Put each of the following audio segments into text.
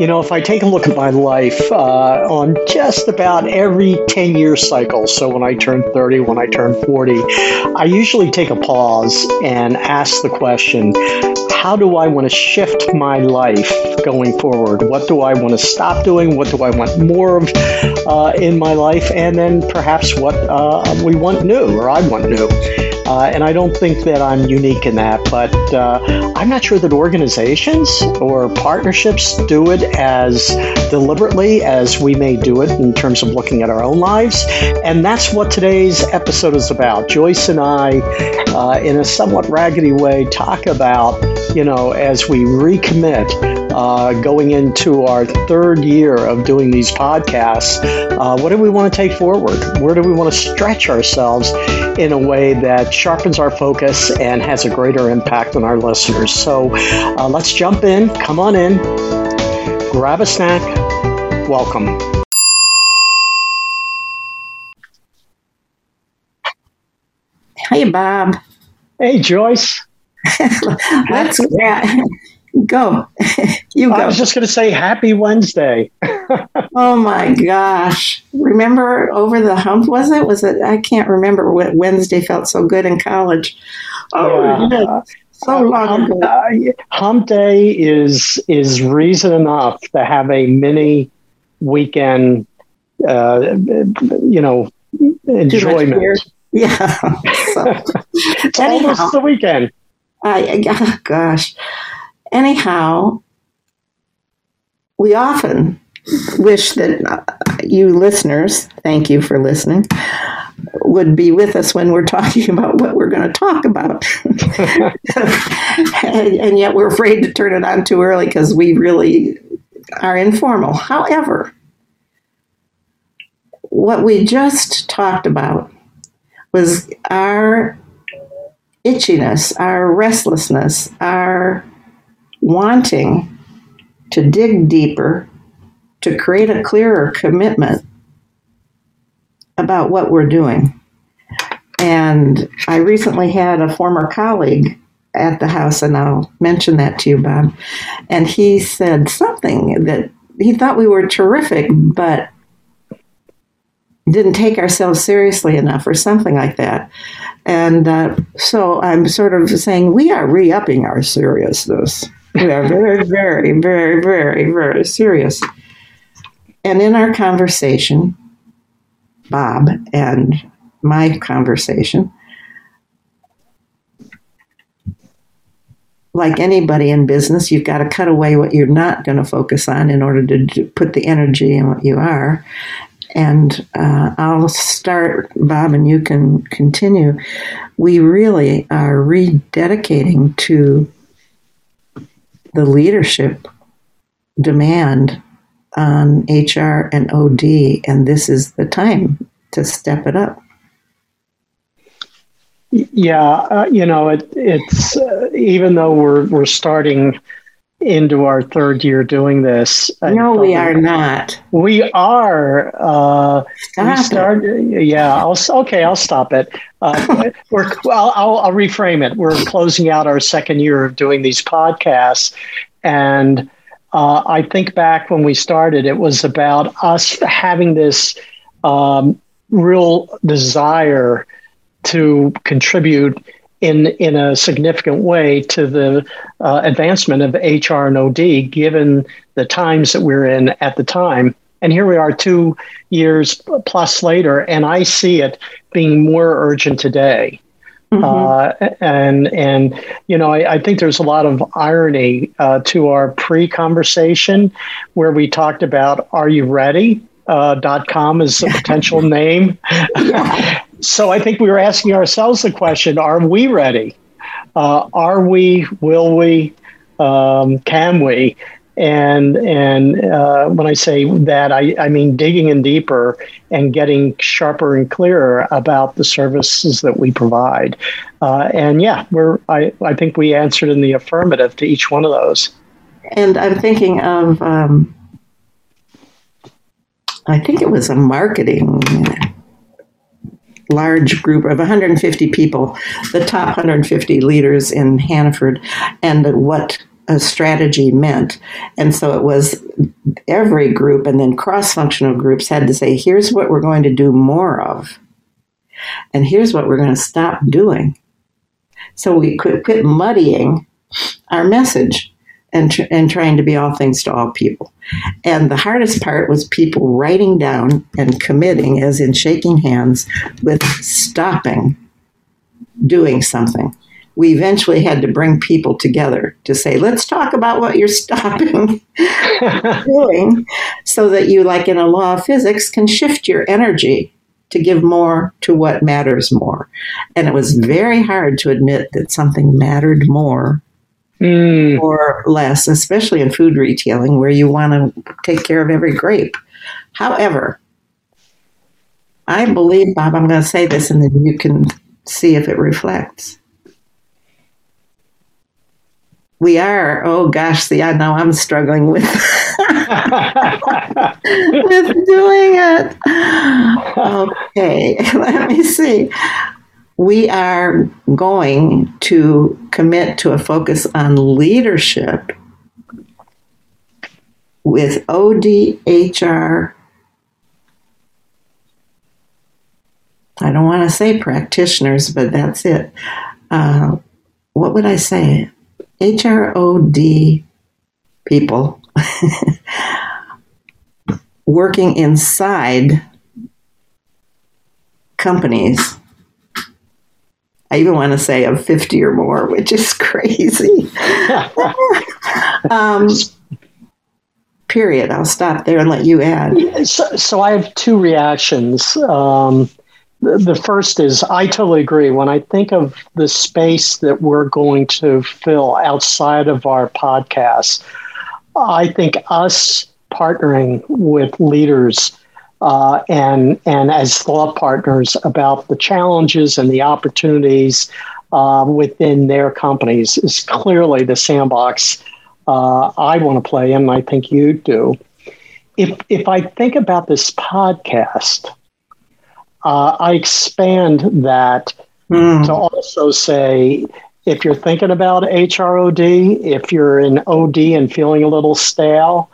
You know, if I take a look at my life uh, on just about every 10 year cycle, so when I turn 30, when I turn 40, I usually take a pause and ask the question how do I want to shift my life going forward? What do I want to stop doing? What do I want more of uh, in my life? And then perhaps what uh, we want new or I want new. Uh, and I don't think that I'm unique in that, but uh, I'm not sure that organizations or partnerships do it as deliberately as we may do it in terms of looking at our own lives. And that's what today's episode is about. Joyce and I, uh, in a somewhat raggedy way, talk about, you know, as we recommit uh, going into our third year of doing these podcasts, uh, what do we want to take forward? Where do we want to stretch ourselves in a way that sharpens our focus and has a greater impact on our listeners? So uh, let's jump in. Come on in, grab a snack. Welcome. Hey, Bob. Hey, Joyce. Let's go. you go. I was just going to say happy Wednesday. oh my gosh. Remember over the hump was it? Was it I can't remember what Wednesday felt so good in college. Oh, yeah. so long hump, ago. Uh, hump day is is reason enough to have a mini weekend uh, you know enjoyment. Yeah. so, it's anyhow, almost the weekend. I, gosh. Anyhow, we often wish that uh, you listeners, thank you for listening, would be with us when we're talking about what we're going to talk about. and, and, yet we're afraid to turn it on too early because we really are informal. However, what we just talked about was our itchiness, our restlessness, our wanting to dig deeper, to create a clearer commitment about what we're doing. And I recently had a former colleague at the house, and I'll mention that to you, Bob. And he said something that he thought we were terrific, but didn't take ourselves seriously enough, or something like that. And uh, so I'm sort of saying we are re upping our seriousness. We are very, very, very, very, very serious. And in our conversation, Bob and my conversation, like anybody in business, you've got to cut away what you're not going to focus on in order to do, put the energy in what you are. And uh, I'll start, Bob, and you can continue. We really are rededicating to the leadership demand on HR and OD, and this is the time to step it up. Yeah, uh, you know, it, it's uh, even though we're we're starting into our third year doing this. No, we are not. We are. Uh, stop we start, it. Yeah. I'll, okay. I'll stop it. Uh, we're. I'll, I'll, I'll reframe it. We're closing out our second year of doing these podcasts, and uh, I think back when we started, it was about us having this um, real desire to contribute in in a significant way to the uh, advancement of HR and OD, given the times that we're in at the time. And here we are, two years plus later, and I see it being more urgent today. Mm-hmm. Uh, and and you know, I, I, think there's a lot of irony uh, to our pre-conversation where we talked about "Are you ready?" Uh, dot com is a potential name. So I think we were asking ourselves the question: Are we ready? Uh, are we? Will we? Um, can we? And and uh, when I say that, I, I mean digging in deeper and getting sharper and clearer about the services that we provide. Uh, and yeah, we're I, I think we answered in the affirmative to each one of those. And I'm thinking of um, I think it was a marketing large group of 150 people, the top 150 leaders in Hannaford, and what a strategy meant. And so it was every group and then cross functional groups had to say, here's what we're going to do more of, and here's what we're going to stop doing. So we could quit muddying our message and, tr- and trying to be all things to all people. And the hardest part was people writing down and committing, as in shaking hands, with stopping doing something. We eventually had to bring people together to say, let's talk about what you're stopping doing so that you, like in a law of physics, can shift your energy to give more to what matters more. And it was very hard to admit that something mattered more Mm. or less, especially in food retailing where you want to take care of every grape. However, I believe, Bob, I'm going to say this and then you can see if it reflects. We are, oh gosh, see, I know I'm struggling with with doing it. Okay, let me see. We are going to commit to a focus on leadership with ODHR. I don't want to say practitioners, but that's it. Uh, what would I say? HROD people working inside companies. I even want to say of 50 or more, which is crazy. um, period. I'll stop there and let you add. So, so I have two reactions. Um, the, the first is I totally agree. When I think of the space that we're going to fill outside of our podcast, I think us partnering with leaders uh, and and as thought partners about the challenges and the opportunities uh, within their companies is clearly the sandbox uh, I want to play in. And I think you do. If if I think about this podcast, uh, I expand that Mm. to also say if you're thinking about HROD, if you're in OD and feeling a little stale,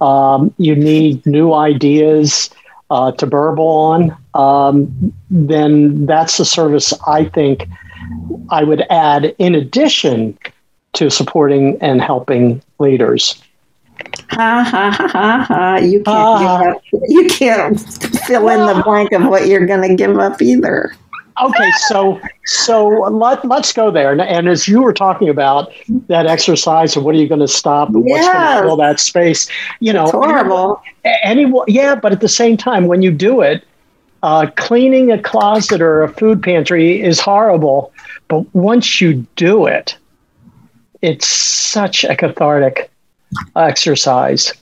um, you need new ideas uh, to burble on, um, then that's a service I think I would add in addition to supporting and helping leaders. Ha ha ha ha ha! You can't give up. You can't fill in the blank of what you're going to give up either. Okay, so so let, let's go there. And, and as you were talking about that exercise of what are you going to stop and what's going to fill that space, you know, It's horrible. anyone, yeah, but at the same time, when you do it, uh, cleaning a closet or a food pantry is horrible. But once you do it, it's such a cathartic exercise.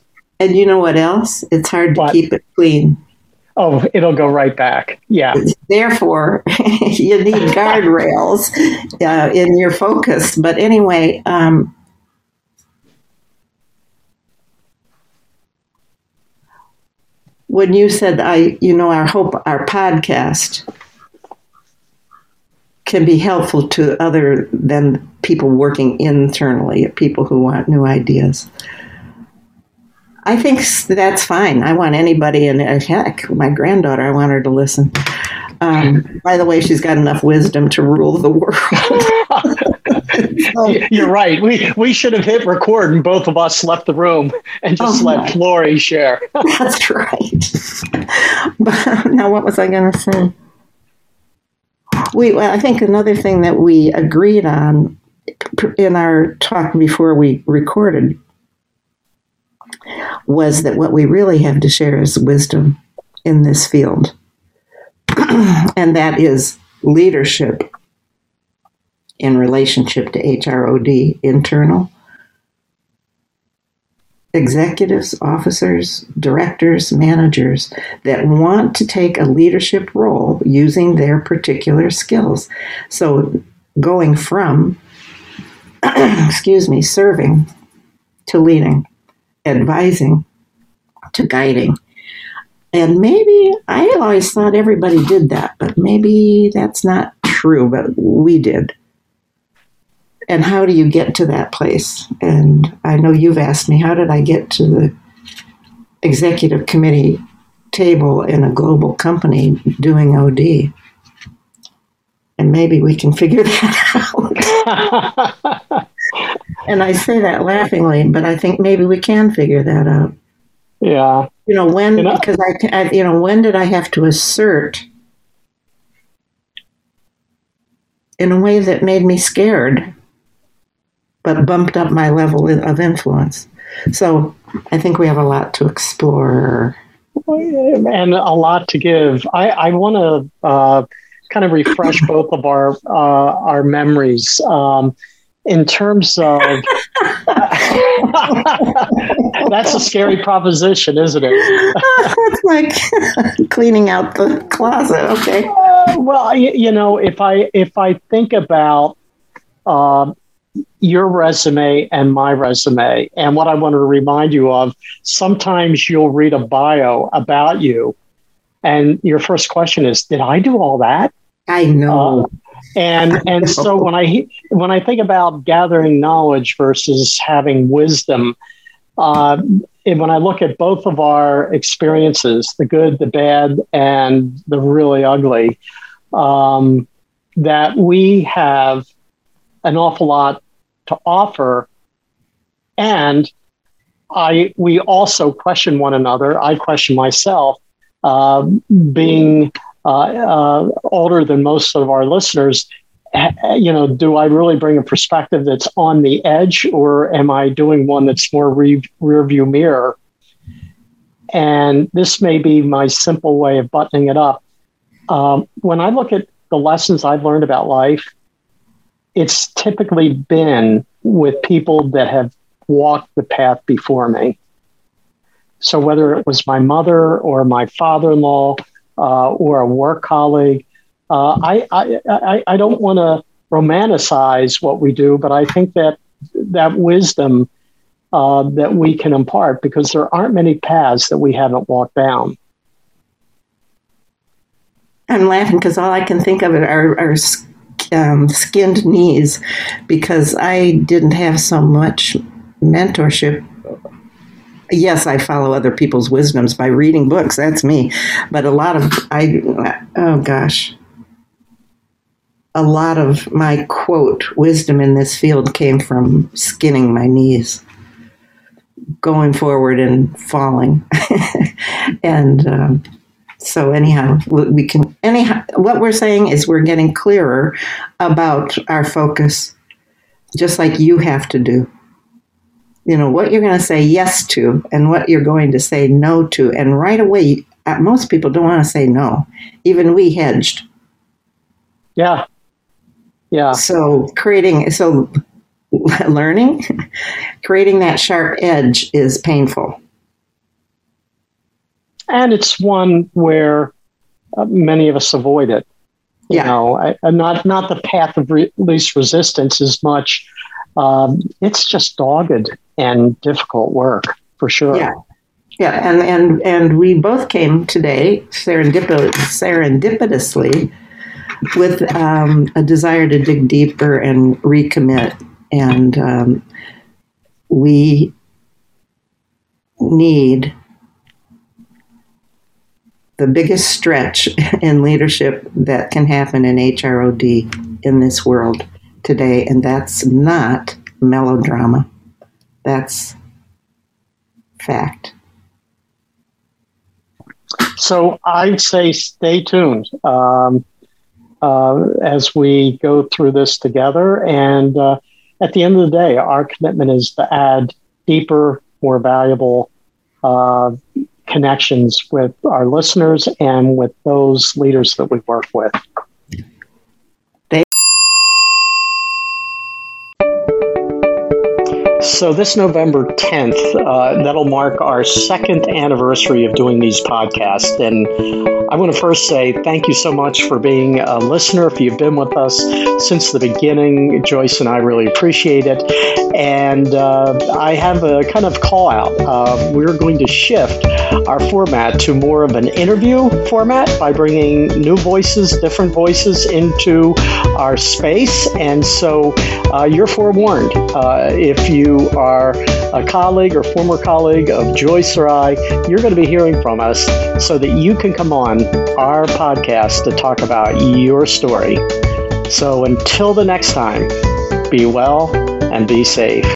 And you know what else? It's hard to What? keep it clean. Oh, it'll go right back. Yeah. Therefore, you need guardrails uh, in your focus. But anyway, um, when you said, "I," you know, our hope, our podcast can be helpful to other than people working internally, people who want new ideas. I think that's fine. I want anybody, and uh, heck, my granddaughter, I want her to listen. Um, by the way, she's got enough wisdom to rule the world. So- You're right. We we should have hit record and both of us left the room and just Oh, let. Flory share. That's right. but now, what was I going to say? We, well, I think another thing that we agreed on in our talk before we recorded was that what we really have to share is wisdom in this field, and that is leadership in relationship to HROD internal executives, officers, directors, managers that want to take a leadership role using their particular skills. So going from, excuse me, serving to leading, advising to guiding. And maybe I always thought everybody did that, but maybe that's not true, but we did. and how do you get to that place? And I know you've asked me, how did I get to the executive committee table in a global company doing OD? And maybe we can figure that out. and I say that laughingly, but I think maybe we can figure that out. Yeah. You know when you know, because I, I, you know when did I have to assert in a way that made me scared, but bumped up my level of influence. So I think we have a lot to explore. And a lot to give. I, I want to uh, kind of refresh both of our uh, our memories. Um, in terms of that's a scary proposition, isn't it? it's like cleaning out the closet. Okay. Uh, well, you, you, know, if I if I think about um, your resume and my resume, and what I want to remind you of, sometimes you'll read a bio about you, and your first question is, "Did I do all that?" I know. Uh, and and so when I when I think about gathering knowledge versus having wisdom, uh, when I look at both of our experiences, the good, the bad, and the really ugly, um, that we have an awful lot to offer, and I we also question one another. I question myself, uh, being Uh, uh, older than most of our listeners, eh, you know, do I really bring a perspective that's on the edge, or am I doing one that's more re- rear view mirror? And this may be my simple way of buttoning it up. Um, when I look at the lessons I've learned about life, it's typically been with people that have walked the path before me. So whether it was my mother or my father in law uh, or a work colleague. Uh, I, I, I, I, don't want to romanticize what we do, but I think that that wisdom uh, that we can impart because there aren't many paths that we haven't walked down. I'm laughing because all I can think of are, are um, skinned knees because I didn't have so much mentorship yes, I follow other people's wisdoms by reading books. That's me. But a lot of I oh gosh. A lot of my quote wisdom in this field came from skinning my knees, going forward and falling, and um, so anyhow, we can anyhow. What we're saying is we're getting clearer about our focus, just like you have to do you know what you're going to say yes to and what you're going to say no to. And right away uh, most people don't want to say no. Even we hedged. Yeah. Yeah. So creating so learning creating that sharp edge is painful. And it's one where uh, many of us avoid it you yeah. know. I, not not the path of re- least resistance as much. Um, it's just dogged and difficult work for sure. Yeah. Yeah, and, and, and we both came today serendip- serendipitously with um, a desire to dig deeper and recommit. And um, we need the biggest stretch in leadership that can happen in HROD in this world today, and that's not melodrama. That's fact. So I'd say stay tuned um, uh, as we go through this together. And uh, at the end of the day, our commitment is to add deeper, more valuable uh, connections with our listeners and with those leaders that we work with. So, this November 10th, uh, that'll mark our second anniversary of doing these podcasts. And I want to first say thank you so much for being a listener. If you've been with us since the beginning, Joyce and I really appreciate it. And uh, I have a kind of call out. Uh, we're going to shift our format to more of an interview format by bringing new voices, different voices into our space. And so uh, you're forewarned. Uh, if you are a colleague or former colleague of Joyce or I, you're going to be hearing from us so that you can come on our podcast to talk about your story. So until the next time, be well and be safe.